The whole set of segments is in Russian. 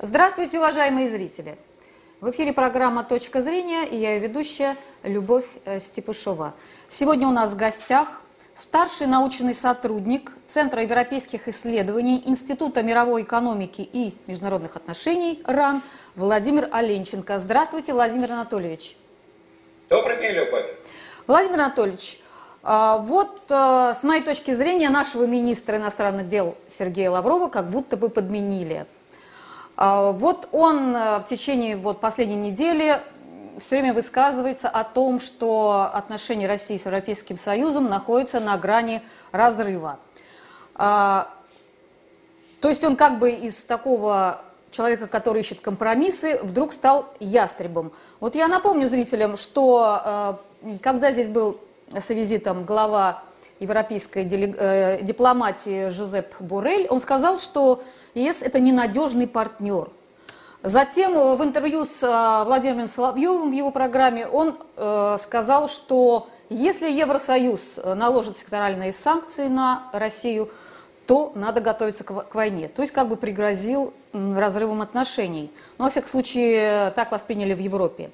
Здравствуйте, уважаемые зрители! В эфире программа «Точка зрения» и я ее ведущая Любовь э, Степушова. Сегодня у нас в гостях старший научный сотрудник Центра европейских исследований Института мировой экономики и международных отношений РАН Владимир Оленченко. Здравствуйте, Владимир Анатольевич. Добрый день, Любовь. Владимир Анатольевич, а, вот э, с моей точки зрения нашего министра иностранных дел Сергея Лаврова как будто бы подменили – вот он э, в течение вот последней недели все время высказывается о том, что отношения России с Европейским Союзом находятся на грани разрыва. А, то есть он как бы из такого человека, который ищет компромиссы, вдруг стал ястребом. Вот я напомню зрителям, что э, когда здесь был с визитом глава европейской э, дипломатии Жозеп Бурель, он сказал, что ЕС – это ненадежный партнер. Затем э, в интервью с э, Владимиром Соловьевым в его программе он э, сказал, что если Евросоюз наложит секторальные санкции на Россию, то надо готовиться к войне. То есть как бы пригрозил разрывом отношений. Но, во всяком случае, так восприняли в Европе.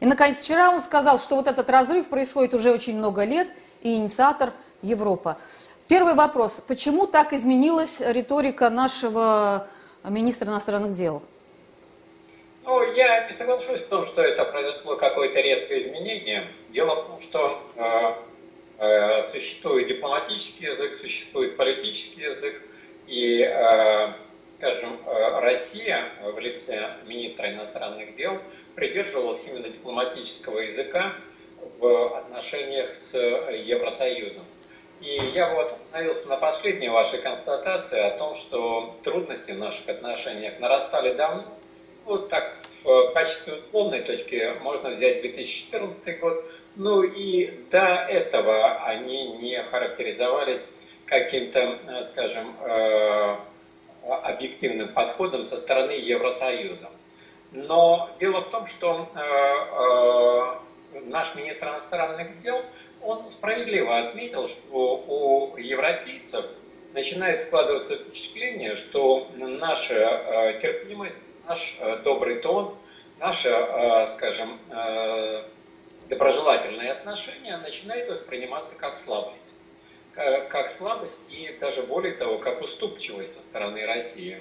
И, наконец, вчера он сказал, что вот этот разрыв происходит уже очень много лет, и инициатор Европа. Первый вопрос. Почему так изменилась риторика нашего министра иностранных дел? Ну, я не соглашусь в том, что это произошло какое-то резкое изменение. Дело в том, что э, э, существует дипломатический язык, существует политический язык, и, э, скажем, э, Россия в лице министра иностранных дел придерживалась именно дипломатического языка в отношениях с Евросоюзом. И я вот остановился на последней вашей констатации о том, что трудности в наших отношениях нарастали давно. Вот так в качестве условной точки можно взять 2014 год. Ну и до этого они не характеризовались каким-то, э, скажем, э, объективным подходом со стороны Евросоюза. Но дело в том, что э, наш министр иностранных дел – он справедливо отметил, что у европейцев начинает складываться впечатление, что наша э, терпимость, наш э, добрый тон, наше, э, скажем, доброжелательное отношение начинает восприниматься как слабость. Как слабость и даже более того, как уступчивость со стороны России.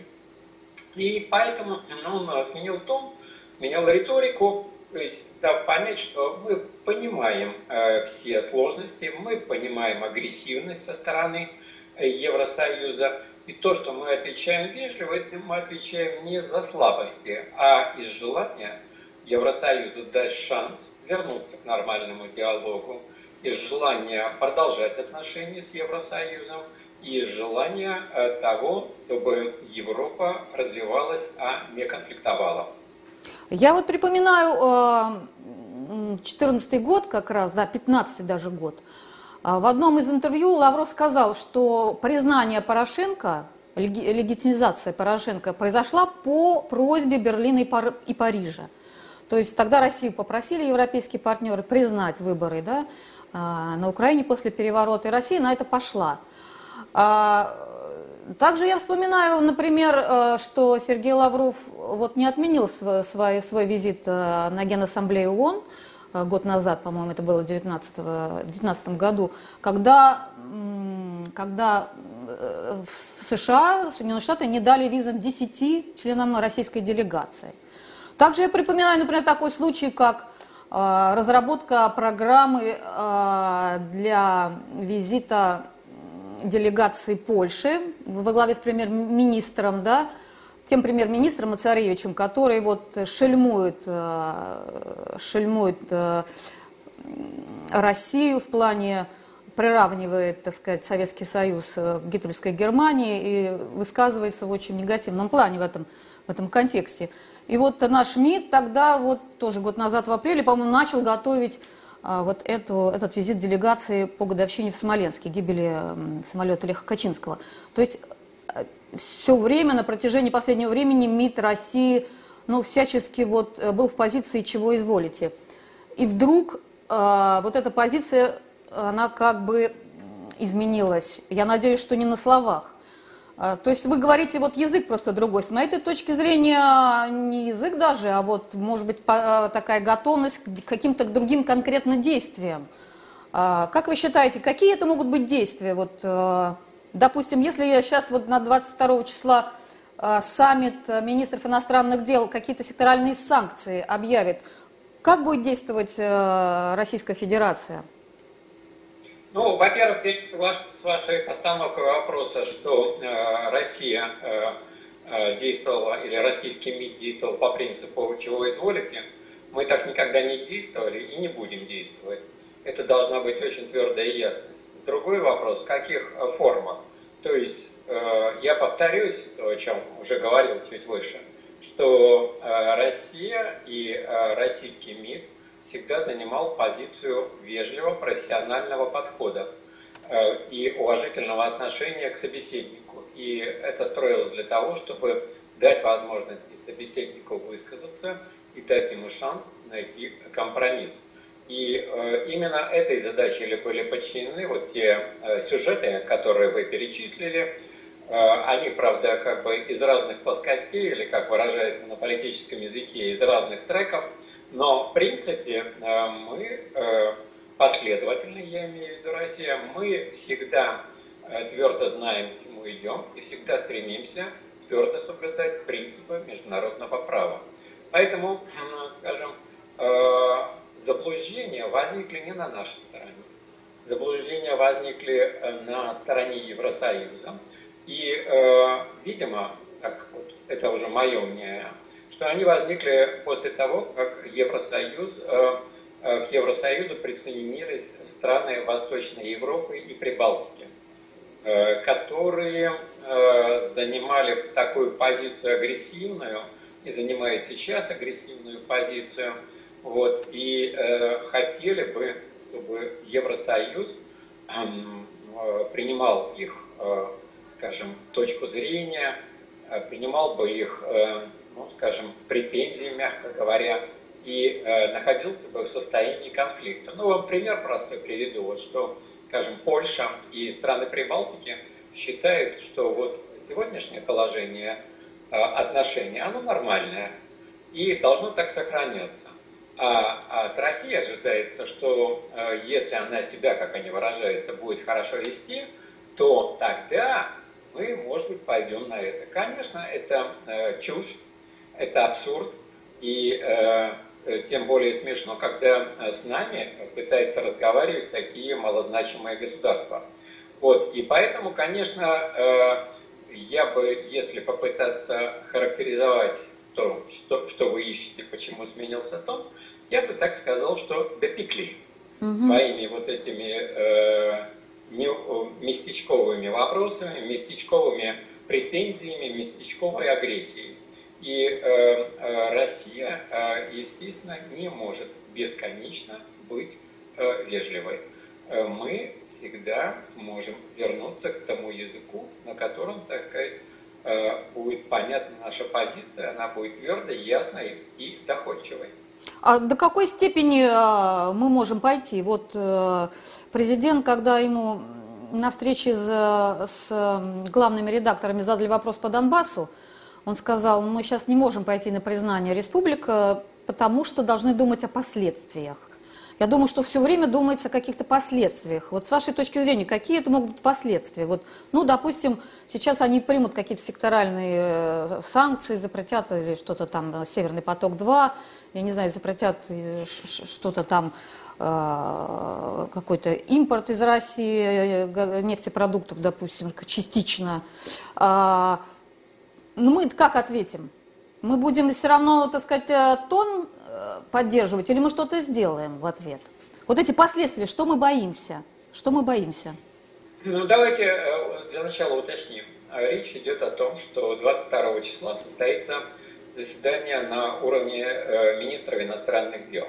И поэтому он сменил тон, сменил риторику, то есть дав понять, что мы понимаем э, все сложности, мы понимаем агрессивность со стороны э, Евросоюза, и то, что мы отвечаем вежливо, это мы отвечаем не за слабости, а из желания Евросоюзу дать шанс вернуться к нормальному диалогу, из желания продолжать отношения с Евросоюзом, и желания э, того, чтобы Европа развивалась, а не конфликтовала. Я вот припоминаю 14 э, год как раз, да, 15 даже год. А в одном из интервью Лавров сказал, что признание Порошенко, легитимизация Порошенко произошла по просьбе Берлина и Парижа. То есть тогда Россию попросили европейские партнеры признать выборы да, а, на Украине после переворота, и Россия на это пошла. Также я вспоминаю, например, э, что Сергей Лавров вот не отменил свой, свой, визит э, на Генассамблею ООН э, год назад, по-моему, это было в 2019 году, когда, когда в США, Соединенные Штаты не дали визы 10 членам российской делегации. Также я припоминаю, например, такой случай, как разработка программы для визита делегации Польши во главе с премьер-министром, да, тем премьер-министром Царевичем, который вот шельмует, э, шельмует э, Россию в плане приравнивает, так сказать, Советский Союз к гитлеровской Германии и высказывается в очень негативном плане в этом, в этом контексте. И вот наш МИД тогда, вот тоже год назад в апреле, по-моему, начал готовить вот эту, этот визит делегации по годовщине в Смоленске, гибели самолета Леха Качинского. То есть э, все время, на протяжении последнего времени МИД России ну, всячески вот э, был в позиции «чего изволите». И вдруг э, вот эта позиция, она как бы изменилась. Я надеюсь, что не на словах. А, то есть вы говорите, вот язык просто другой. С моей точки зрения, не язык даже, а вот, может быть, а, такая готовность к каким-то другим конкретно действиям. А, как вы считаете, какие это могут быть действия? Вот, допустим, если сейчас вот на 22 числа саммит министров иностранных дел какие-то секторальные санкции объявит, как будет действовать Российская Федерация? Ну, во-первых, я соглашусь с вашей постановкой вопроса, что э, Россия э, э, действовала, или российский МИД действовал по принципу «чего изволите». Мы так никогда не действовали и не будем действовать. Это должна быть очень твердая ясность. Другой вопрос, в каких формах? То есть, э, я повторюсь, то, о чем уже говорил чуть выше, что э, Россия и э, российский МИД – всегда занимал позицию вежливого профессионального подхода э, и уважительного отношения к собеседнику. И это строилось для того, чтобы дать возможность собеседнику высказаться и дать ему шанс найти компромисс. И э, именно этой задачей были подчинены вот те э, сюжеты, которые вы перечислили. Э, они, правда, как бы из разных плоскостей, или, как выражается на политическом языке, из разных треков – но, в принципе, э, мы э, последовательно, я имею в виду Россия, мы всегда э, твердо знаем, к чему идем, и всегда стремимся твердо соблюдать принципы международного права. Поэтому, скажем, заблуждения возникли не на нашей стороне. Заблуждения возникли на стороне Евросоюза. И, видимо, так вот, это уже мое мнение, что они возникли после того, как Евросоюз, э, э, к Евросоюзу присоединились страны Восточной Европы и Прибалтики, э, которые занимали такую позицию агрессивную и занимают сейчас агрессивную позицию, вот, и хотели бы, чтобы Евросоюз эм, принимал их, скажем, точку зрения, принимал бы их ну, скажем, претензии, мягко говоря, и э, находился бы в состоянии конфликта. Ну, вам пример простой приведу, вот что, скажем, Польша и страны Прибалтики считают, что вот сегодняшнее положение э, отношений, оно нормальное и должно так сохраняться. А от России ожидается, что э, если она себя, как они выражаются, будет хорошо вести, то тогда мы, может быть, пойдем на это. Конечно, это э, чушь, это абсурд, и э, э, тем более смешно, когда э, с нами пытаются разговаривать такие малозначимые государства. Вот, и поэтому, конечно, э, я бы, если попытаться характеризовать то, что, что вы ищете, почему сменился тон, я бы так сказал, что допекли угу. своими вот этими э, не, местечковыми вопросами, местечковыми претензиями, местечковой агрессией. И э, э, Россия, э, естественно, не может бесконечно быть э, вежливой. Э, мы всегда можем вернуться к тому языку, на котором, так сказать, э, будет понятна наша позиция, она будет твердой, ясной и доходчивой. А до какой степени мы можем пойти? Вот президент, когда ему на встрече с, с главными редакторами задали вопрос по Донбассу, он сказал, мы сейчас не можем пойти на признание республик, э, потому что должны думать о последствиях. Я думаю, что все время думается о каких-то последствиях. Вот с вашей точки зрения, какие это могут быть последствия? Вот, ну, допустим, сейчас они примут какие-то секторальные э, санкции, запретят или что-то там, э, Северный поток-2, я не знаю, запретят что-то там, какой-то импорт из России нефтепродуктов, допустим, частично. А, ну мы как ответим? Мы будем все равно, так сказать, э, тон э, поддерживать или мы что-то сделаем в ответ? Вот эти последствия, что мы боимся? Что мы боимся? Ну, давайте э, для начала уточним. Речь идет о том, что 22 числа состоится заседание на уровне министров иностранных дел.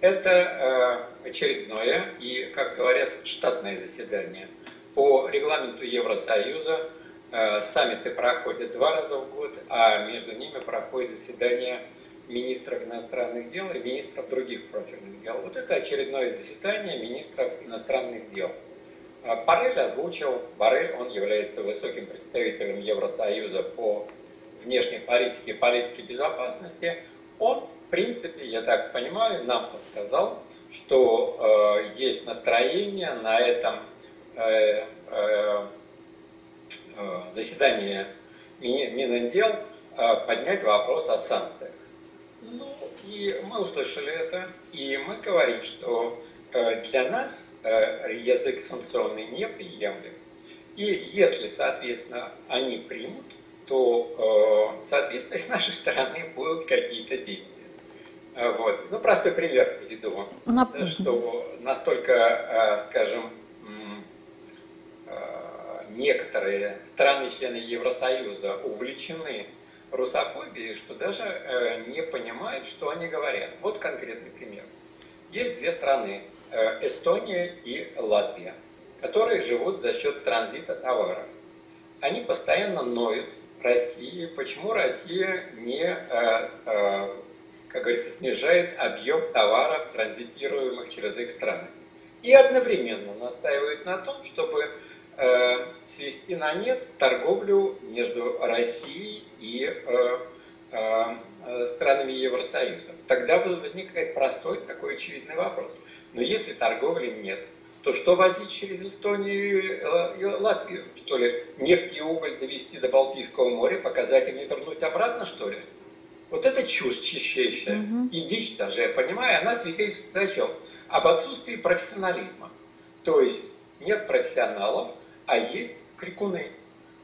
Это очередное и, как говорят, штатное заседание. По регламенту Евросоюза саммиты проходят два раза в год, а между ними проходит заседание министров иностранных дел и министров других профильных дел. Вот это очередное заседание министров иностранных дел. Барель озвучил, Барель, он является высоким представителем Евросоюза по внешней политике и политике безопасности. Он, в принципе, я так понимаю, нам подсказал, что э, есть настроение на этом э, э, э заседании Минотдел э, поднять вопрос о санкциях. Ну, и мы услышали это, и мы говорим, что э, для нас э, язык санкционный неприемлем. И если, соответственно, они примут, то, соответственно, с нашей стороны будут какие-то действия. Вот. Ну, простой пример приведу, На... что настолько, скажем, некоторые страны-члены Евросоюза увлечены русофобией, что даже э, не понимают, что они говорят. Вот конкретный пример. Есть две страны, э, Эстония и Латвия, которые живут за счет транзита товаров. Они постоянно ноют России, почему Россия не, э, э, как говорится, снижает объем товаров, транзитируемых через их страны. И одновременно настаивают на том, чтобы Э, свести на нет торговлю между Россией и э, э, странами Евросоюза. Тогда возникает простой такой очевидный вопрос. Но если торговли нет, то что возить через Эстонию и Латвию? Что ли, нефть и уголь довести до Балтийского моря, показать им и вернуть обратно, что ли? Вот это чушь чищейшая. Угу. И дичь даже, я понимаю, она свидетельствует о чем? Об отсутствии профессионализма. То есть нет профессионалов, а есть крикуны,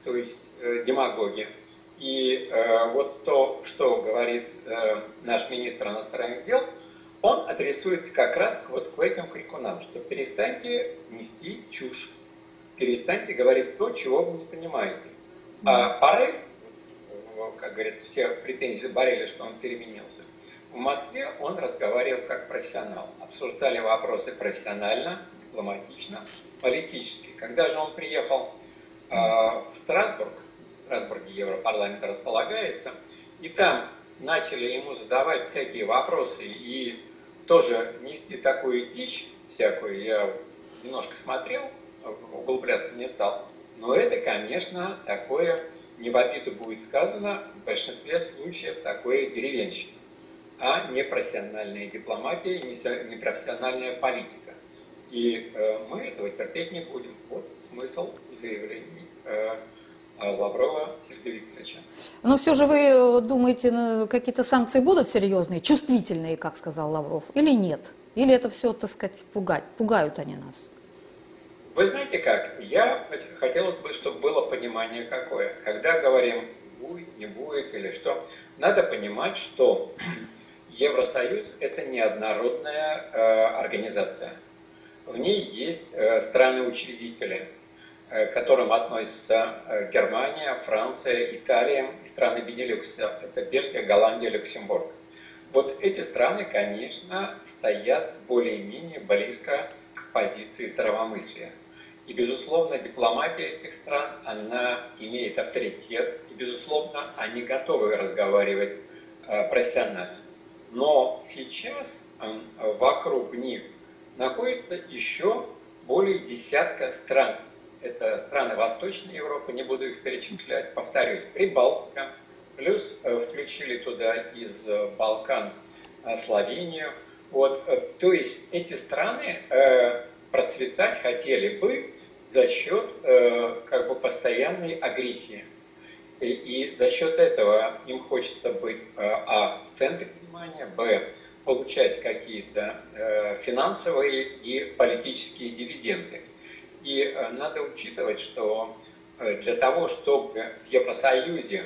то есть э, демагоги. И э, вот то, что говорит э, наш министр иностранных дел, он адресуется как раз вот к этим крикунам, что перестаньте нести чушь, перестаньте говорить то, чего вы не понимаете. А Барель, как говорится, все претензии Барреля, что он переменился, в Москве он разговаривал как профессионал. Обсуждали вопросы профессионально, дипломатично, политически. Когда же он приехал э, в Страсбург, в Страсбурге Европарламент располагается, и там начали ему задавать всякие вопросы и тоже нести такую дичь всякую, я немножко смотрел, углубляться не стал, но это, конечно, такое, не в обиду будет сказано, в большинстве случаев такое деревенщина, а не профессиональная дипломатия, не профессиональная политика. И э, мы этого терпеть не будем. Вот смысл заявлений э, Лаврова Сергея Викторовича. Но все же вы э, думаете, какие-то санкции будут серьезные, чувствительные, как сказал Лавров, или нет? Или это все, так сказать, пугать, пугают они нас? Вы знаете как, я хотелось бы, чтобы было понимание какое. Когда говорим будет, не будет или что, надо понимать, что Евросоюз это неоднородная э, организация в ней есть э, страны-учредители, э, к которым относятся э, Германия, Франция, Италия и страны Бенилюкса. Это Бельгия, Голландия, Люксембург. Вот эти страны, конечно, стоят более-менее близко к позиции здравомыслия. И, безусловно, дипломатия этих стран, она имеет авторитет, и, безусловно, они готовы разговаривать профессионально. Но сейчас вокруг них находится еще более десятка стран. Это страны Восточной Европы, не буду их перечислять, повторюсь, Прибалтика, плюс э, включили туда из э, Балкан э, Словению. Вот, то есть эти страны процветать хотели бы за счет как бы постоянной агрессии. И, за счет этого им хочется быть а, в центре внимания, б, получать какие-то э, финансовые и политические дивиденды. И э, надо учитывать, что э, для того, чтобы в Евросоюзе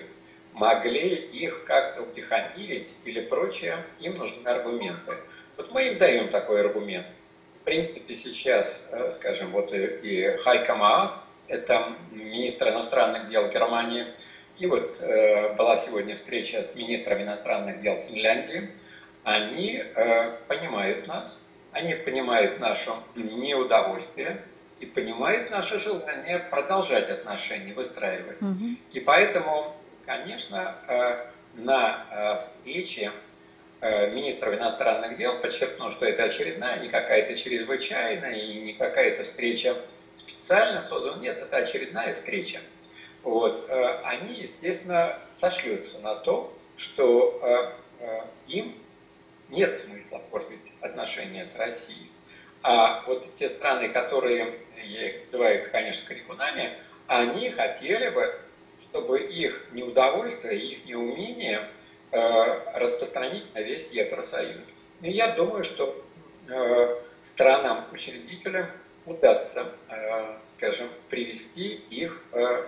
могли их как-то утихомирить или прочее, им нужны аргументы. Вот мы им даем такой аргумент. В принципе, сейчас, скажем, вот и, Хайка Маас, это министр иностранных дел Германии, и вот была сегодня встреча с министром иностранных дел Финляндии, они э, понимают нас, они понимают наше неудовольствие и понимают наше желание продолжать отношения, выстраивать. Угу. И поэтому, конечно, э, на э, встрече э, министров иностранных дел подчеркну, что это очередная, не какая-то чрезвычайная и не какая-то встреча специально создан, нет, это очередная встреча. Вот, они, естественно, сошлются на то, что им нет смысла портить отношения с Россией. А вот те страны, которые, я их называю, конечно, крикунами, они хотели бы, чтобы их неудовольствие, их неумение э, распространить на весь Евросоюз. И я думаю, что э, странам-учредителям удастся, э, скажем, привести их, э,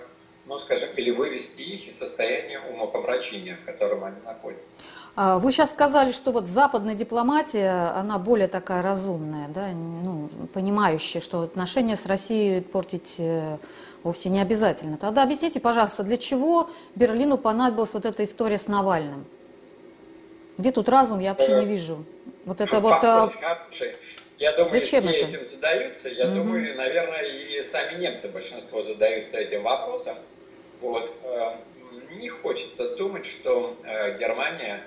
ну, скажем, или вывести их из состояния умопомрачения, в котором они находятся. А, вы сейчас сказали, что вот западная дипломатия, она более такая разумная, да, ну, понимающая, что отношения с Россией портить э, вовсе не обязательно. Тогда объясните, пожалуйста, для чего Берлину понадобилась вот эта история с Навальным? Где тут разум, я вообще не вижу. Вот это вот... А, я думаю, Зачем все это? этим задаются. Я угу. думаю, наверное, и сами немцы большинство задаются этим вопросом. Вот. Э, не хочется думать, что э, Германия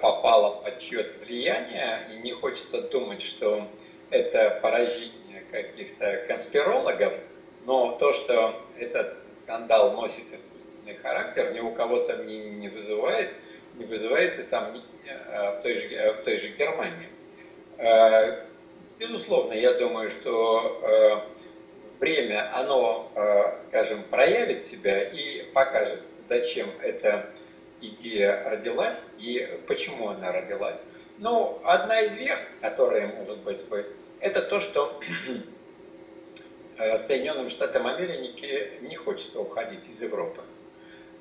попала под чье-то влияние, и не хочется думать, что это поражение каких-то конспирологов, но то, что этот скандал носит искусственный характер, ни у кого сомнений не вызывает, не вызывает и сомнений э, в той же, э, в той же Германии. Безусловно, я думаю, что время, оно, скажем, проявит себя и покажет, зачем это идея родилась и почему она родилась. Ну, одна из версий, которая может быть, это то, что э, Соединенным Штатам Америки не хочется уходить из Европы.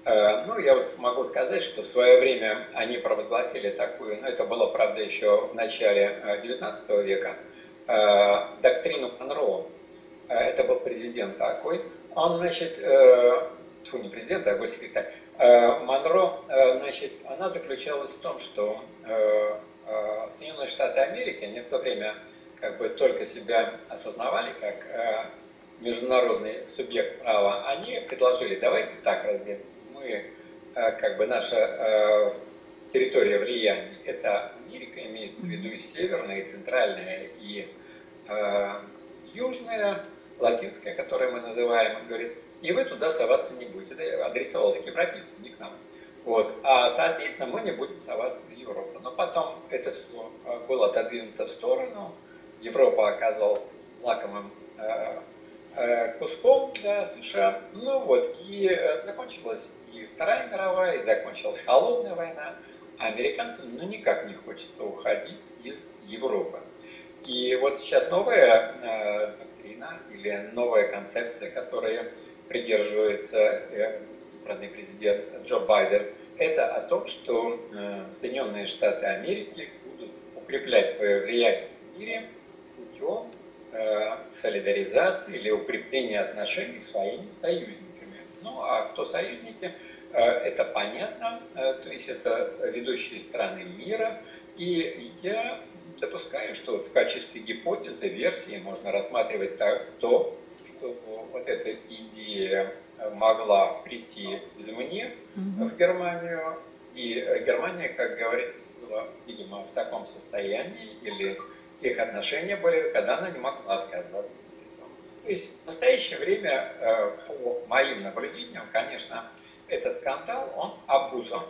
Э, ну, я вот могу сказать, что в свое время они провозгласили такую, ну, это было, правда, еще в начале XIX э, века, доктрину Монро. Это был президент такой. Он, значит, фу, не президент, а госсекретарь, Монро, э, значит, она заключалась в том, что э, Соединенные Штаты Америки, они в то время как бы только себя осознавали как международный субъект права, они предложили, давайте так разделим, мы, как бы наша территория влияния, это Америка, имеется в виду и северная, и центральная, и южная, латинская, которую мы называем, говорит, и вы туда соваться не будете. Это адресовалось к европейцам, не к нам. Вот. А, соответственно, мы не будем соваться в Европу. Но потом это все а, было отодвинуто в сторону. Европа оказалась лакомым э, э, куском для США. Ну вот, и э, закончилась и Вторая мировая, и закончилась холодная война. А американцам ну никак не хочется уходить из Европы. И вот сейчас новая э, доктрина или новая концепция, которая придерживается э, страны президент Джо Байден, это о том, что э, Соединенные Штаты Америки будут укреплять свое влияние в мире путем э, солидаризации или укрепления отношений с своими союзниками. Ну, а кто союзники? Это понятно, то есть это ведущие страны мира, и я допускаю, что в качестве гипотезы, версии можно рассматривать то, что вот эта идея могла прийти извне угу. в Германию, и Германия, как говорит, была, видимо, в таком состоянии, или их отношения были, когда она не могла отказаться. То есть в настоящее время, э, по моим наблюдениям, конечно, этот скандал, он обузом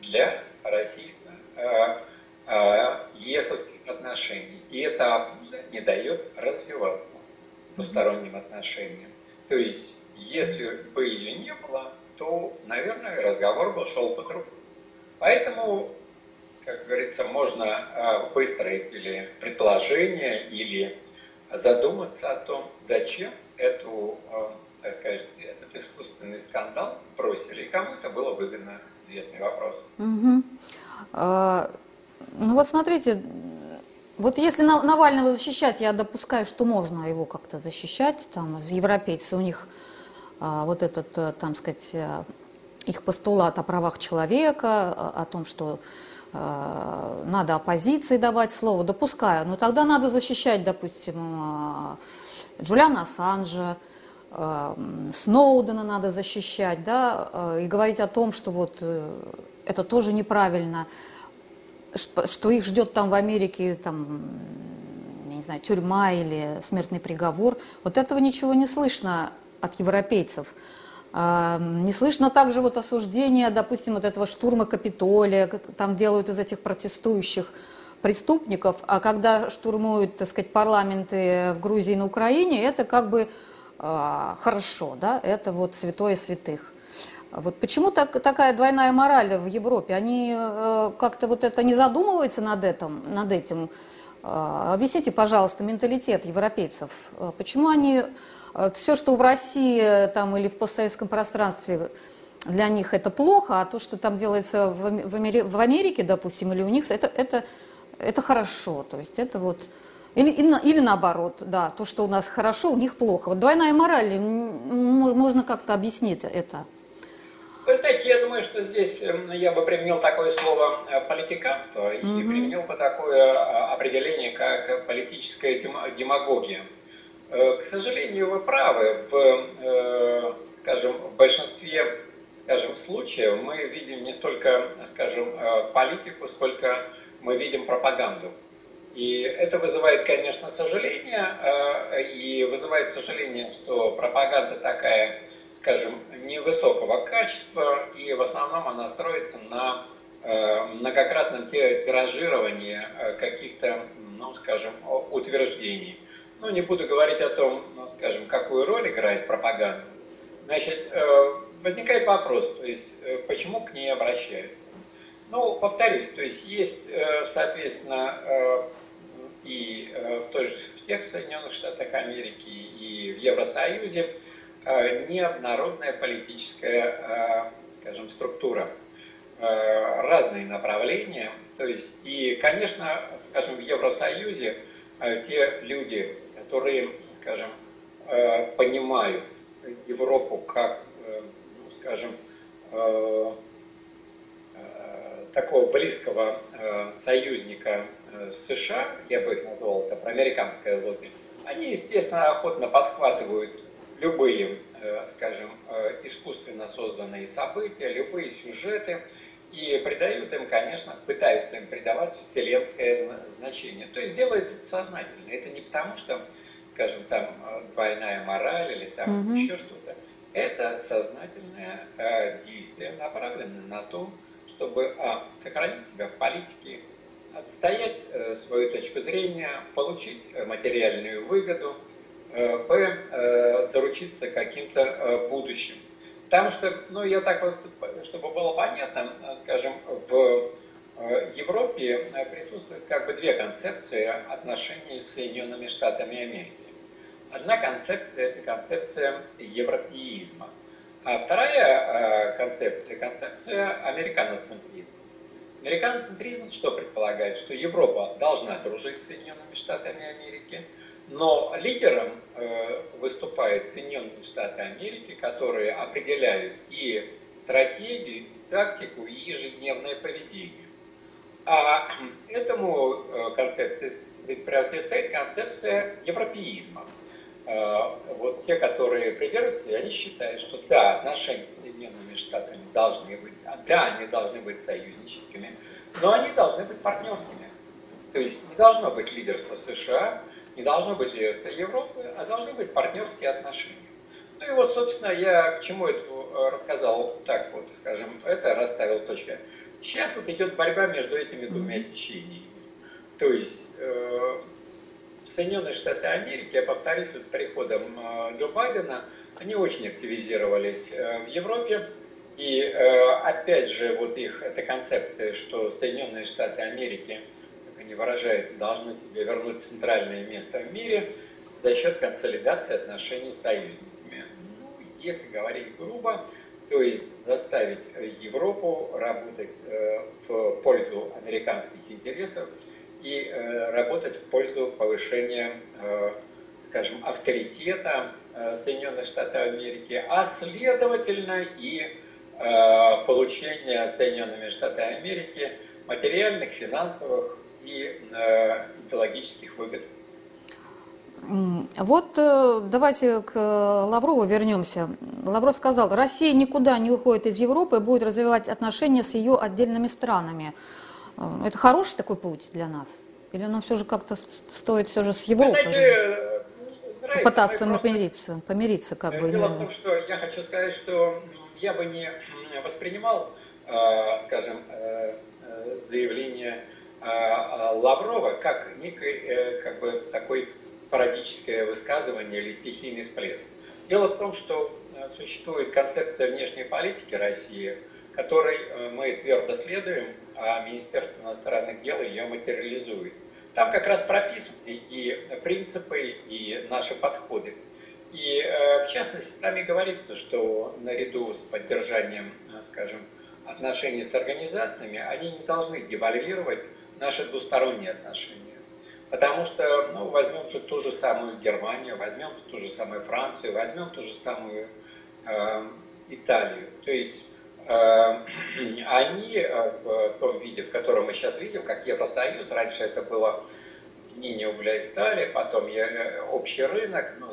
для российско-есовских э, э, отношений. И эта обуза не дает развиваться двусторонним отношениям. То есть, если бы ее не было, то, наверное, разговор бы шел по трубу. Поэтому, как говорится, можно а, выстроить или предположение, или задуматься о том, зачем эту, а, так сказать, этот искусственный скандал бросили, и кому это было выгодно, известный вопрос. Угу. А, ну вот смотрите, вот если Навального защищать, я допускаю, что можно его как-то защищать. Там европейцы, у них а, вот этот, э, там сказать, э, их постулат о правах человека, о том, что э, надо оппозиции давать слово, допускаю. Но тогда надо защищать, допустим, Джулиана Ассанжа, Сноудена надо защищать, да, и говорить о том, что вот это тоже неправильно что их ждет там в Америке, там, я не знаю, тюрьма или смертный приговор. Вот этого ничего не слышно от европейцев. Не слышно также вот осуждения, допустим, вот этого штурма Капитолия, там делают из этих протестующих преступников, а когда штурмуют, так сказать, парламенты в Грузии и на Украине, это как бы э, хорошо, да, это вот святое святых. Вот почему так, такая двойная мораль в Европе? Они э, как-то вот это не задумываются над этим? Над этим? Э, объясните, пожалуйста, менталитет европейцев. Э, почему они э, все, что в России там, или в постсоветском пространстве для них это плохо, а то, что там делается в, в, в Америке, допустим, или у них, это, это, это хорошо. То есть это вот... Или, или наоборот, да, то, что у нас хорошо, у них плохо. Вот двойная мораль, можно как-то объяснить это. Вы знаете, я думаю, что здесь эм, я бы применил такое слово э, политиканство и mm-hmm. применил бы такое э, определение, как политическая демагогия. Э, к сожалению, вы правы. В, скажем, в большинстве скажем, случаев мы видим не столько, скажем, политику, сколько мы видим пропаганду. И это вызывает, конечно, сожаление, и вызывает сожаление, что пропаганда такая скажем, невысокого качества, и в основном она строится на э, многократном тиражировании э, каких-то, ну, скажем, утверждений. Ну, не буду говорить о том, ну, скажем, какую роль играет пропаганда. Значит, э, возникает вопрос, то есть, почему к ней обращаются? Ну, повторюсь, то есть есть, соответственно, и в, той же, в тех Соединенных Штатах Америки, и в Евросоюзе неоднородная политическая, э, скажем, структура, э, разные направления. То есть, и, конечно, скажем, в Евросоюзе те люди, которые, скажем, понимают Европу как, ну, скажем, такого близкого союзника США, я бы их назвал это проамериканское лобби, они, естественно, охотно подхватывают любые, э, скажем, э, искусственно созданные события, любые сюжеты, и придают им, конечно, пытаются им придавать вселенское значение. То есть делается это сознательно. Это не потому, что, скажем, там э, двойная мораль или там угу. еще что-то. Это сознательное действие, направленное на то, чтобы а, сохранить себя в политике, отстоять свою точку зрения, получить материальную выгоду – Э, б, э, заручиться каким-то э, будущим. Потому что, ну, я так вот, чтобы было понятно, скажем, в Европе присутствуют как бы две концепции отношений с Соединенными Штатами Америки. Одна концепция – это концепция европеизма, а вторая концепция – концепция американоцентризма. Американоцентризм что предполагает? Что Европа должна дружить с Соединенными Штатами Америки – но лидером э, выступают Соединенные Штаты Америки, которые определяют и стратегию, и тактику, и ежедневное поведение. А этому э, концепции противостоит концепция европеизма. Э, вот те, которые придерживаются, они считают, что да, отношения с Соединенными Штатами должны быть, да, они должны быть союзническими, но они должны быть партнерскими. То есть не должно быть лидерства США, не должно быть лидерства Европы, а должны быть партнерские отношения. Ну и вот, собственно, я к чему это э, рассказал так вот, скажем, это расставил точка. Сейчас вот идет борьба между этими двумя течениями. То есть э, Соединенные Штаты Америки, я повторюсь, с приходом э, Джо Байдена, они очень активизировались э, в Европе. И э, опять же, вот их эта концепция, что Соединенные Штаты Америки – не выражается, должно себе вернуть центральное место в мире за счет консолидации отношений с союзниками. Ну, если говорить грубо, то есть заставить Европу работать э, в пользу американских интересов и э, работать в пользу повышения, э, скажем, авторитета Соединенных Штатов Америки, а следовательно и получения Соединенными Штатами Америки материальных, финансовых, и э, идеологических выгод. Вот э, давайте к Лаврову вернемся. Лавров сказал, Россия никуда не уходит из Европы и будет развивать отношения с ее отдельными странами. Э, это хороший такой путь для нас? Или нам все же как-то стоит все же с Европой Знаете, попытаться помириться, помириться как бы? Дело в том, что я хочу сказать, что я бы не воспринимал, скажем, заявление Лаврова как некое, как бы, такой пародическое высказывание или стихийный всплеск. Дело в том, что существует концепция внешней политики России, которой э, мы твердо следуем, а Министерство иностранных дел ее материализует. Там как раз прописаны и принципы, и наши подходы. И э, в частности, там и говорится, что наряду с поддержанием, э, скажем, отношений с организациями, они не должны девальвировать наши двусторонние отношения. Потому что, ну, возьмем ту же самую Германию, возьмем ту же самую Францию, возьмем ту же самую Э, Италию. То есть э, они э, в том виде, в котором мы сейчас видим, как Евросоюз, раньше это было мнение угля и стали, потом общий рынок, ну,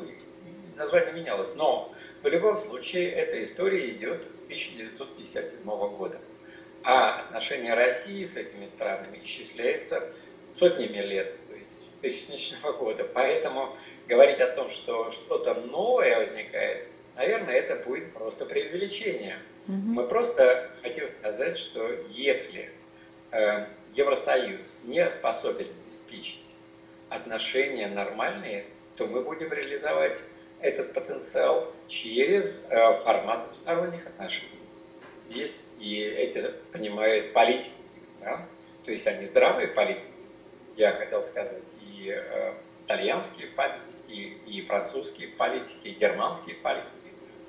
название менялось, но в любом случае эта история идет с 1957 года. А отношения России с этими странами исчисляются сотнями лет, то есть с тысячного года. Поэтому говорить о том, что что-то новое возникает, наверное, это будет просто преувеличение. Угу. Мы просто хотим сказать, что если э, Евросоюз не способен обеспечить отношения нормальные, то мы будем реализовать этот потенциал через э, формат двусторонних отношений. Здесь и эти понимают политики, да? то есть они здравые политики, я хотел сказать, и э, итальянские политики, и, и французские политики, и германские политики,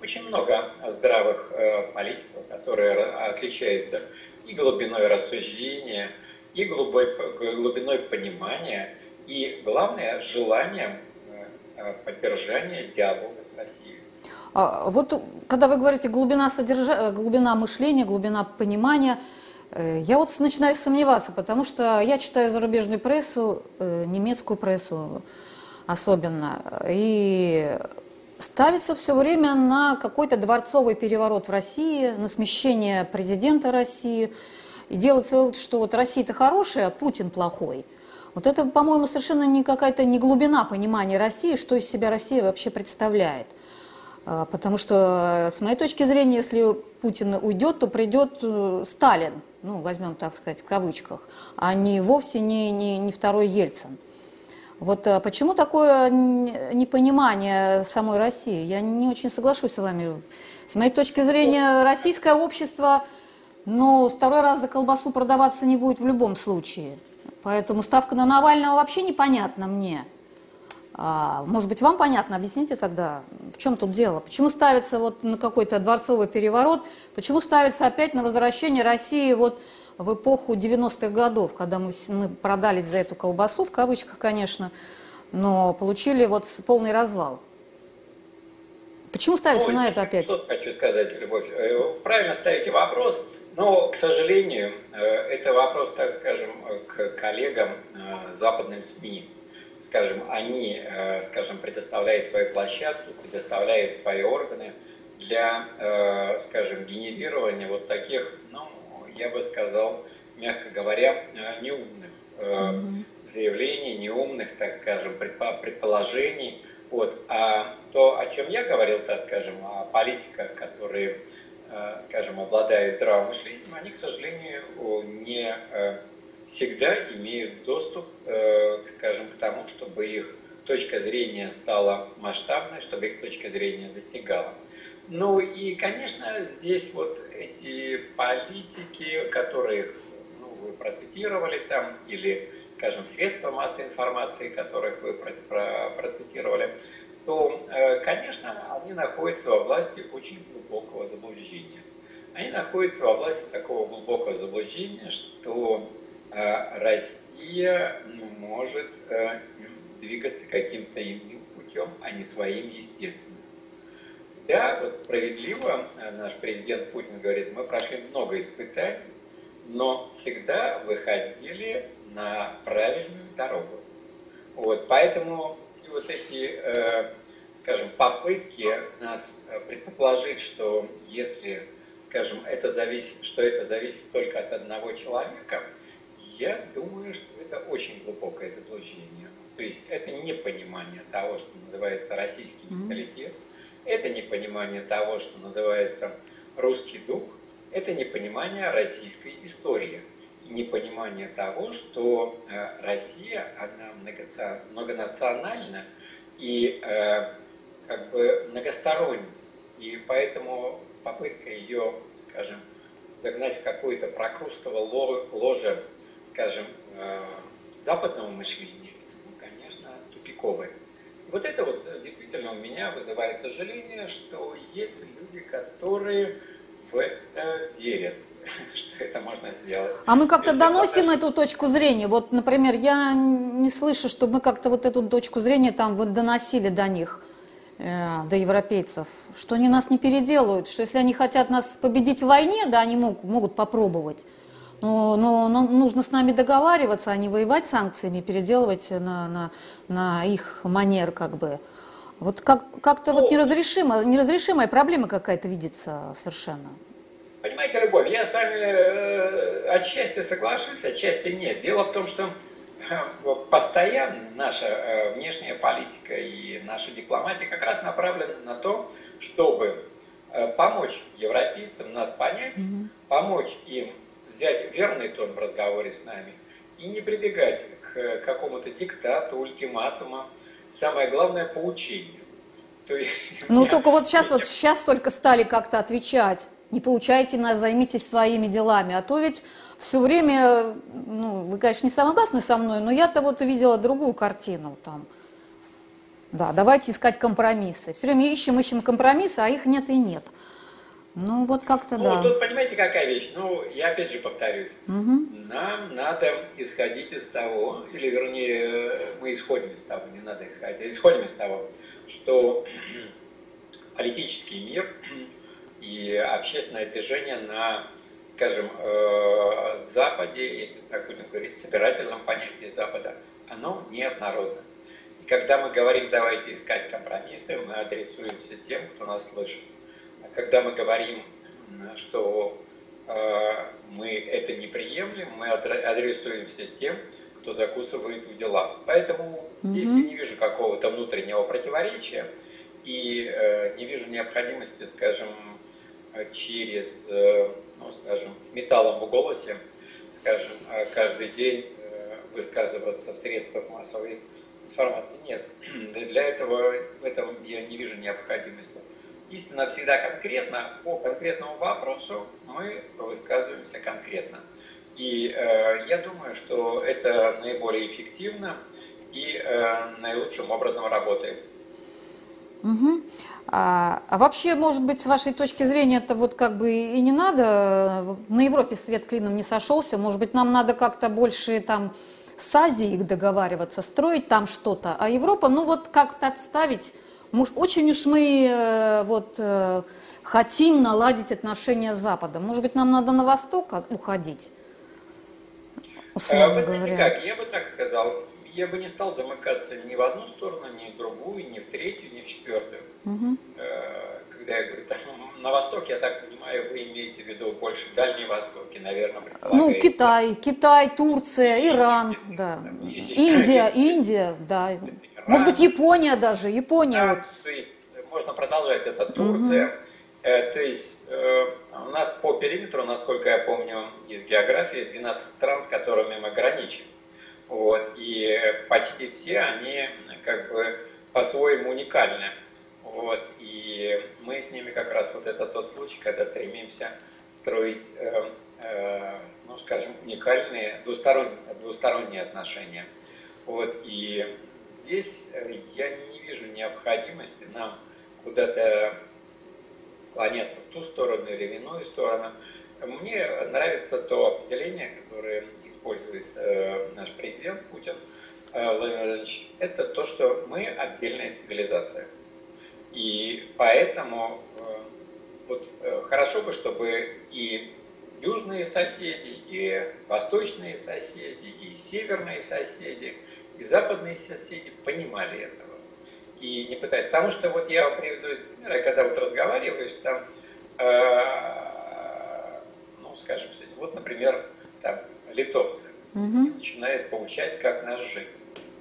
очень много здравых э, политиков, которые отличаются и глубиной рассуждения, и глубой, глубиной понимания, и, главное, желанием э, э, поддержания диалога вот когда вы говорите глубина, содержа... глубина мышления, глубина понимания, я вот начинаю сомневаться, потому что я читаю зарубежную прессу, немецкую прессу особенно, и ставится все время на какой-то дворцовый переворот в России, на смещение президента России. И делается вывод, что вот Россия-то хорошая, а Путин плохой. Вот это, по-моему, совершенно не какая-то не глубина понимания России, что из себя Россия вообще представляет. А, потому что, с моей точки зрения, если Путин уйдет, то придет э, Сталин, ну, возьмем, так сказать, в кавычках, а не вовсе не, не, не второй Ельцин. Вот э, почему такое непонимание самой России? Я не очень соглашусь с вами. С моей точки зрения, российское общество, ну, второй раз за колбасу продаваться не будет в любом случае. Поэтому ставка на Навального вообще непонятна мне. А, может быть, вам понятно? Объясните тогда, в чем тут дело? Почему ставится вот на какой-то дворцовый переворот? Почему ставится опять на возвращение России вот в эпоху 90-х годов, когда мы, мы продались за эту колбасу, в кавычках, конечно, но получили вот полный развал. Почему ставится Ой, на это опять? Хочу сказать, Любовь. Э, правильно ставите вопрос, но, к сожалению, э, это вопрос, так скажем, к коллегам э, западным СМИ. Скажем, они, скажем, предоставляют свои площадки, предоставляют свои органы для, скажем, генерирования вот таких, ну, я бы сказал, мягко говоря, э, неумных заявлений, неумных, так скажем, предположений. Вот. А то, о чем я говорил, так скажем, о политиках, которые, э, скажем, обладают здравым мышлением, они, к сожалению, не всегда имеют доступ, скажем, к тому, чтобы их точка зрения стала масштабной, чтобы их точка зрения достигала. Ну и, конечно, здесь вот эти политики, которые ну, вы процитировали там, или, скажем, средства массовой информации, которых вы процитировали, то, э, конечно, они находятся во власти очень глубокого заблуждения. Они находятся во власти такого глубокого заблуждения, что э, Россия может э, двигаться каким-то иным путем, а не своим естественным. Да, вот справедливо э, наш президент Путин говорит, мы прошли много испытаний, но всегда выходили на правильную дорогу. Вот, поэтому вот эти, э, скажем, попытки нас э, предположить, что если, скажем, это зависит, что это зависит только от одного человека, я думаю, что это очень глубокое заблуждение. То есть это непонимание того, что называется российский менталитет, это непонимание того, что называется русский дух, это непонимание российской истории и непонимание того, что э, Россия, она многонациональна и э, как бы многосторонняя. И поэтому попытка ее, скажем, загнать в какое-то прокрустово ложе, скажем, э, западного мышления, ну, конечно, тупиковая. Вот это вот действительно у меня вызывает сожаление, что есть люди, которые в это верят что это можно сделать. А мы как-то доносим эту точку зрения. Вот, например, я не слышу, чтобы мы как-то вот эту точку зрения там вот доносили до них, э, до европейцев, что они нас не переделают, что если они хотят нас победить в войне, да, они могут, могут попробовать. Но, но, но нужно с нами договариваться, а не воевать санкциями, переделывать на, на, на их манер как бы. Вот как, как-то вот неразрешимая, неразрешимая проблема какая-то видится совершенно. Понимаете, Любовь, я с вами э, отчасти соглашусь, отчасти нет. Дело в том, что э, постоянно наша э, внешняя политика и наша дипломатия как раз направлена на то, чтобы помочь европейцам нас понять, mm-hmm. помочь им взять верный тон в разговоре с нами и не прибегать к какому-то диктату, ультиматуму, самое главное, поучению. То есть, ну, только вот сейчас, вот сейчас только стали как-то отвечать. Не получайте нас, займитесь своими делами. А то ведь все время, ну, вы, конечно, не согласны со мной, но я-то вот видела другую картину там. Да, давайте искать компромиссы. Все время ищем, ищем компромиссы, а их нет и нет. Ну, вот как-то ну, да. Тут понимаете, какая вещь? Ну, я опять же повторюсь. Угу. Нам надо исходить из того, или вернее, мы исходим из того, не надо исходить, а исходим из того, что политический мир и общественное движение на, скажем, э, Западе, если так будем говорить, собирательном понятии Запада, оно неоднородно. И когда мы говорим, давайте искать компромиссы, мы адресуемся тем, кто нас слышит когда мы говорим, что э, мы это не приемлем, мы адресуемся тем, кто закусывает в дела. Поэтому mm-hmm. здесь я не вижу какого-то внутреннего противоречия и э, не вижу необходимости, скажем, через, э, ну, скажем, с металлом в голосе, скажем, каждый день высказываться в средствах массовой информации. Нет, для этого в этом я не вижу необходимости истина всегда конкретна, по конкретному вопросу мы высказываемся конкретно. И э, я думаю, что это наиболее эффективно и э, наилучшим образом работает. Угу. А, а вообще, может быть, с вашей точки зрения, это вот как бы и не надо, на Европе свет клином не сошелся, может быть, нам надо как-то больше там с Азией договариваться, строить там что-то, а Европа, ну вот как-то отставить Муж, очень уж мы э, вот, э, хотим наладить отношения с Западом. Может быть, нам надо на восток уходить? Условно а, говоря. Как, я бы так сказал. Я бы не стал замыкаться ни в одну сторону, ни в другую, ни в третью, ни в четвертую. Угу. Когда я говорю, на Востоке, я так понимаю, вы имеете в виду больше Дальний Восток, наверное, Ну, Китай, Китай, Турция, Иран, да. Индия, Индия, да. Может быть, Япония даже, Япония. Да, вот. То есть можно продолжать, это Турция. Угу. Э, то есть э, у нас по периметру, насколько я помню из географии, 12 стран, с которыми мы граничим. Вот, и почти все они как бы по-своему уникальны. Вот, и мы с ними как раз вот это тот случай, когда стремимся строить, э, э, ну, скажем, уникальные двусторонние, двусторонние отношения. Вот, и здесь э, я не вижу необходимости нам куда-то склоняться в ту сторону или в иную сторону. Мне нравится то определение, которое использует э, наш президент Путин э, Владимир Это то, что мы отдельная цивилизация. И поэтому вот, хорошо бы, чтобы и южные соседи, и восточные соседи, и северные соседи – и западные соседи понимали этого. И не пытались. Потому что вот я вам приведу из примера, когда вот разговариваешь там, э, ну, скажем, вот, например, там, литовцы. угу. и начинает получать, как нас жить.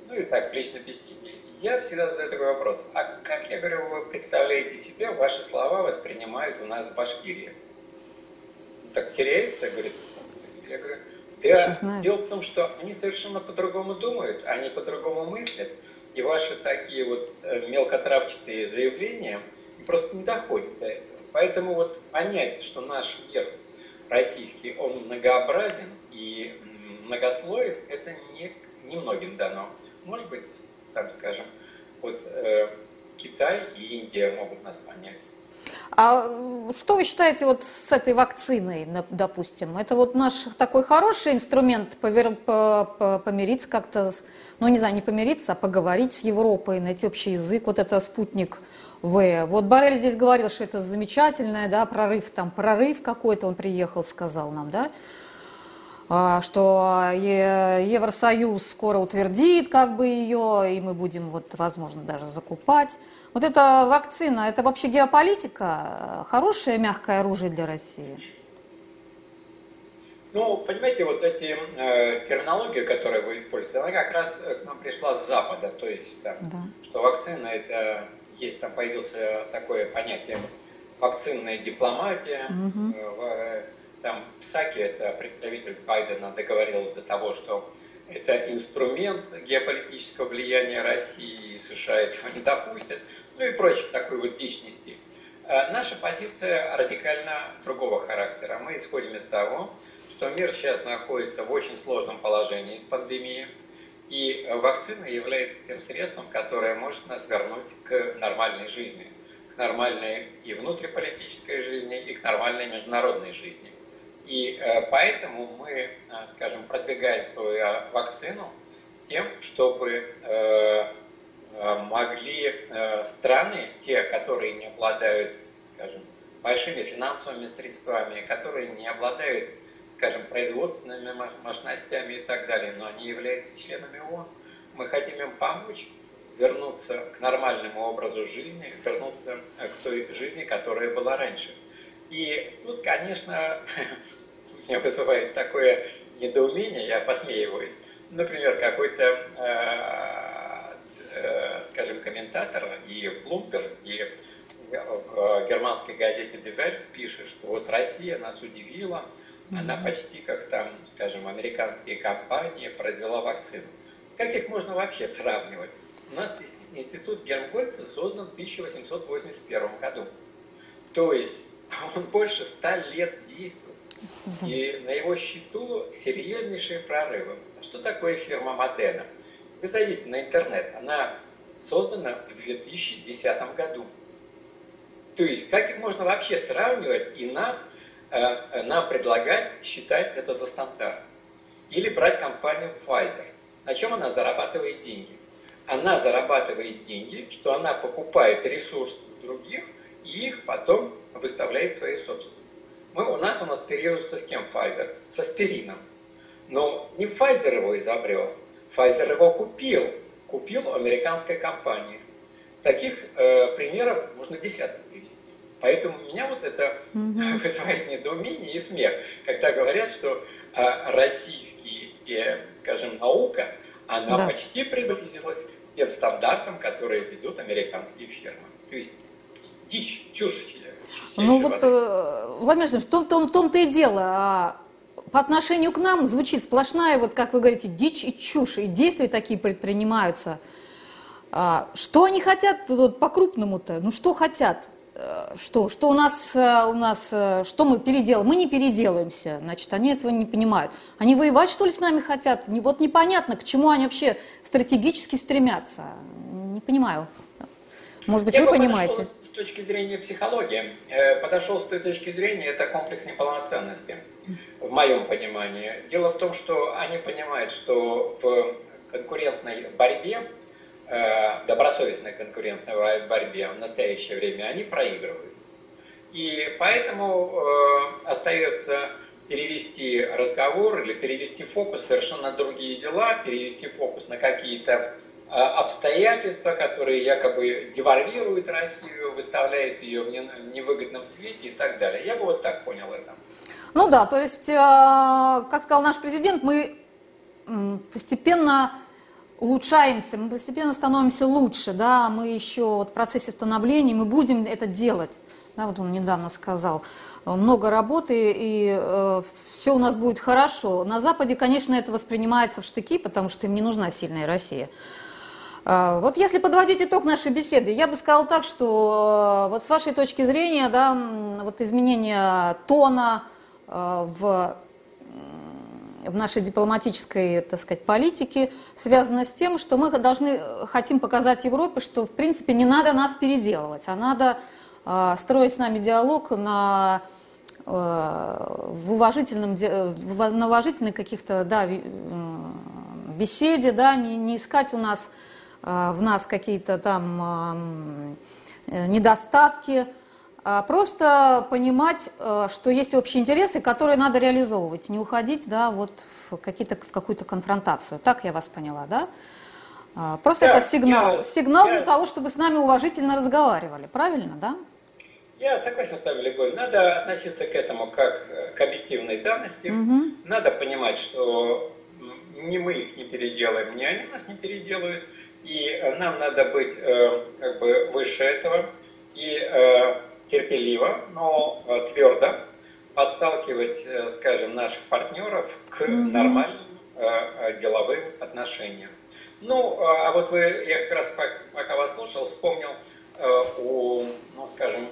Ну и так, в личной беседе. Я всегда задаю такой вопрос. А как, я говорю, вы представляете себе, ваши слова воспринимают у нас в Башкирии? Так теряется, говорит. Я говорю, дело в том, что они совершенно по-другому думают, они по-другому мыслят. И ваши такие вот э, мелкотравчатые заявления просто не доходят до этого. Поэтому вот понять, что наш мир российский, он многообразен и многослоев, это не, немногим дано. Может быть, там скажем, вот э, Китай и Индия могут нас понять. А что вы считаете вот с этой вакциной, допустим? Это вот наш такой хороший инструмент повер... помириться как-то, ну не знаю, не помириться, а поговорить с Европой, найти общий язык. Вот это спутник В. Вот Барель здесь говорил, что это замечательное, да, прорыв, там прорыв какой-то, он приехал, сказал нам, да, что Евросоюз скоро утвердит как бы ее, и мы будем вот, возможно, даже закупать. Вот эта вакцина, это вообще геополитика, хорошее мягкое оружие для России? Ну, понимаете, вот эти э, терминологии, которые вы используете, она как раз к нам пришла с Запада, то есть там, да. что вакцина это есть там появился такое понятие вакцинная дипломатия. Угу. В, там Псаки, это представитель Байдена, договорился до того, что это инструмент геополитического влияния России, и США этого не допустят ну и прочее такой вот дичь нести. Э, наша позиция радикально другого характера. Мы исходим из того, что мир сейчас находится в очень сложном положении с пандемией, и вакцина является тем средством, которое может нас вернуть к нормальной жизни, к нормальной и внутриполитической жизни, и к нормальной международной жизни. И э, поэтому мы, э, скажем, продвигаем свою вакцину с тем, чтобы Э, могли э, страны, те, которые не обладают, скажем, большими финансовыми средствами, которые не обладают, скажем, производственными мощностями и так далее, но они являются членами ООН, мы хотим им помочь вернуться к нормальному образу жизни, вернуться э, к той жизни, которая была раньше. И тут, конечно, вызывает такое недоумение, я посмеиваюсь. Например, какой-то Э, скажем, комментатор и Блумберг, и в германской газете Die Welt пишет, что вот Россия нас удивила, она почти как там, скажем, американские компании произвела вакцину. Как их можно вообще сравнивать? У нас институт Гермгольца создан в 1881 году. То есть он больше ста лет действует. И на его счету серьезнейшие прорывы. Что такое фирма Модена? Вы зайдите на интернет, она создана в 2010 году. То есть, как их можно вообще сравнивать и нас, э, э, нам предлагать считать это за стандарт? Или брать компанию Pfizer. На чем она зарабатывает деньги? Она зарабатывает деньги, что она покупает ресурсы других и их потом выставляет свои собственные. Мы, у нас он аспирируется с кем Pfizer? С аспирином. Но не Pfizer его изобрел, Pfizer его купил, купил американская компания. Таких э, примеров можно десяток привести. Поэтому меня вот это угу. вызывает недоумение и смех, когда говорят, что э, российский, э, скажем, наука, она да. почти приблизилась к тем стандартам, которые ведут американские фирмы. То есть дичь, чушь. Ну вот, э, Владимир Владимирович, в том-то том, том и дело. А по отношению к нам звучит сплошная, вот как вы говорите, дичь и чушь, и действия такие предпринимаются. А, что они хотят вот, по-крупному-то? Ну что хотят? Э, что? Что у нас, э, у нас, что мы переделаем? Мы не переделаемся, значит, они этого не понимают. Они воевать, что ли, с нами хотят? Вот непонятно, к чему они вообще стратегически стремятся. Не понимаю. Может быть, Я вы понимаете? Подошел с точки зрения психологии. Подошел с той точки зрения, это комплекс неполноценности в моем понимании. Дело в том, что они понимают, что в конкурентной борьбе, э, добросовестной конкурентной борьбе в настоящее время они проигрывают. И поэтому э, остается перевести разговор или перевести фокус совершенно на другие дела, перевести фокус на какие-то э, обстоятельства, которые якобы девальвируют Россию, выставляют ее в невыгодном свете и так далее. Я бы вот так понял это. Ну да, то есть, э, как сказал наш президент, мы постепенно улучшаемся, мы постепенно становимся лучше, да, мы еще вот в процессе становления, мы будем это делать. Да, вот он недавно сказал, много работы, и э, все у нас будет хорошо. На Западе, конечно, это воспринимается в штыки, потому что им не нужна сильная Россия. Э, вот если подводить итог нашей беседы, я бы сказала так, что э, вот с вашей точки зрения, да, вот изменение тона э, в в нашей дипломатической, так сказать, политике связано с тем, что мы должны, хотим показать Европе, что, в принципе, не надо нас переделывать, а надо э, строить с нами диалог на, э, в уважительном, на уважительной каких-то, да, беседе, да, не, не искать у нас, э, в нас какие-то там э, недостатки, а просто понимать, э, что есть общие интересы, которые надо реализовывать, не уходить да, вот в, какие-то, в какую-то конфронтацию. Так я вас поняла, да? А, просто да, это сигнал, я, сигнал я, для того, чтобы с нами уважительно разговаривали, правильно, да? Я согласен с вами, Любовь. Надо относиться к этому как к объективной данности. Угу. Надо понимать, что ни мы их не переделаем, ни они нас не переделают. И нам надо быть э, как бы выше этого. И э, терпеливо, но э, твердо подталкивать, э, скажем, наших партнеров к нормальным э, деловым отношениям. Ну, а вот вы, я как раз пока вас слушал, вспомнил у, ну, скажем,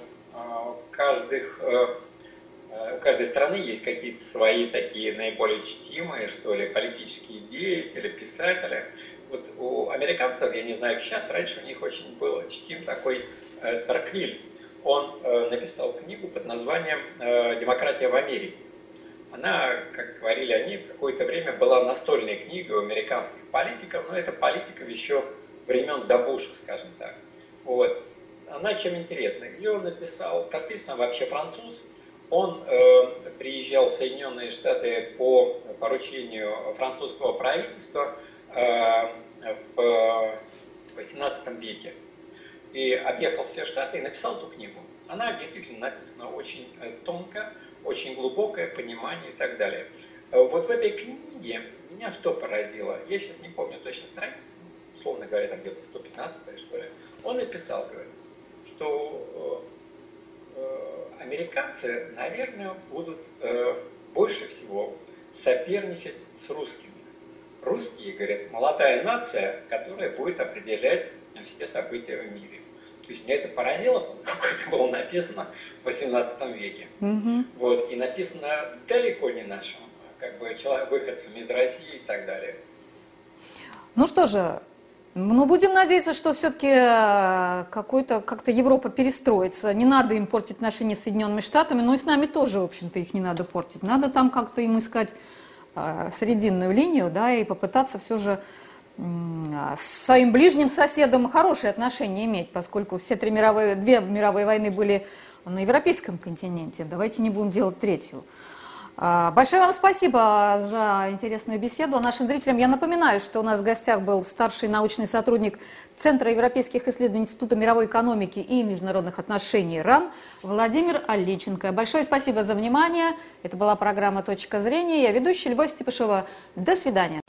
каждых, у каждой страны есть какие-то свои такие наиболее чтимые, что ли, политические деятели, писатели. Вот у американцев, я не знаю, сейчас, раньше у них очень был чтим такой э, Тарквиль он э, написал книгу под названием э, «Демократия в Америке». Она, как говорили они, в какое-то время была настольной книгой у американских политиков, но это политиков еще времен до Буша, скажем так. Вот. Она чем интересна? Где он написал, написано вообще француз, он э, приезжал в Соединенные Штаты по поручению французского правительства в 18 веке и объехал все штаты и написал эту книгу. Она действительно написана очень э, тонко, очень глубокое понимание и так далее. Э, вот в этой книге меня что поразило, я сейчас не помню точно страницу, условно говоря, там где-то 115 что ли, он написал, говорит, что э, американцы, наверное, будут больше всего соперничать с русскими. Русские, говорят, молодая нация, которая будет определять все события в мире. То есть меня это поразило, как это было написано в 18 веке. Угу. Вот, и написано далеко не нашим, как бы человек, выходцам из России и так далее. Ну что же, ну, будем надеяться, что все-таки э, какой-то как-то Европа перестроится. Не надо им портить отношения с Соединенными Штатами, но и с нами тоже, в общем-то, их не надо портить. Надо там как-то им искать срединную линию, да, и попытаться все же с своим ближним соседом хорошие отношения иметь, поскольку все три мировые, две мировые войны были на европейском континенте. Давайте не будем делать третью. А, большое вам спасибо за интересную беседу. Нашим зрителям я напоминаю, что у нас в гостях был старший научный сотрудник Центра европейских исследований Института мировой экономики и международных отношений РАН Владимир Олеченко. Большое спасибо за внимание. Это была программа «Точка зрения». Я ведущая Любовь Степашова. До свидания.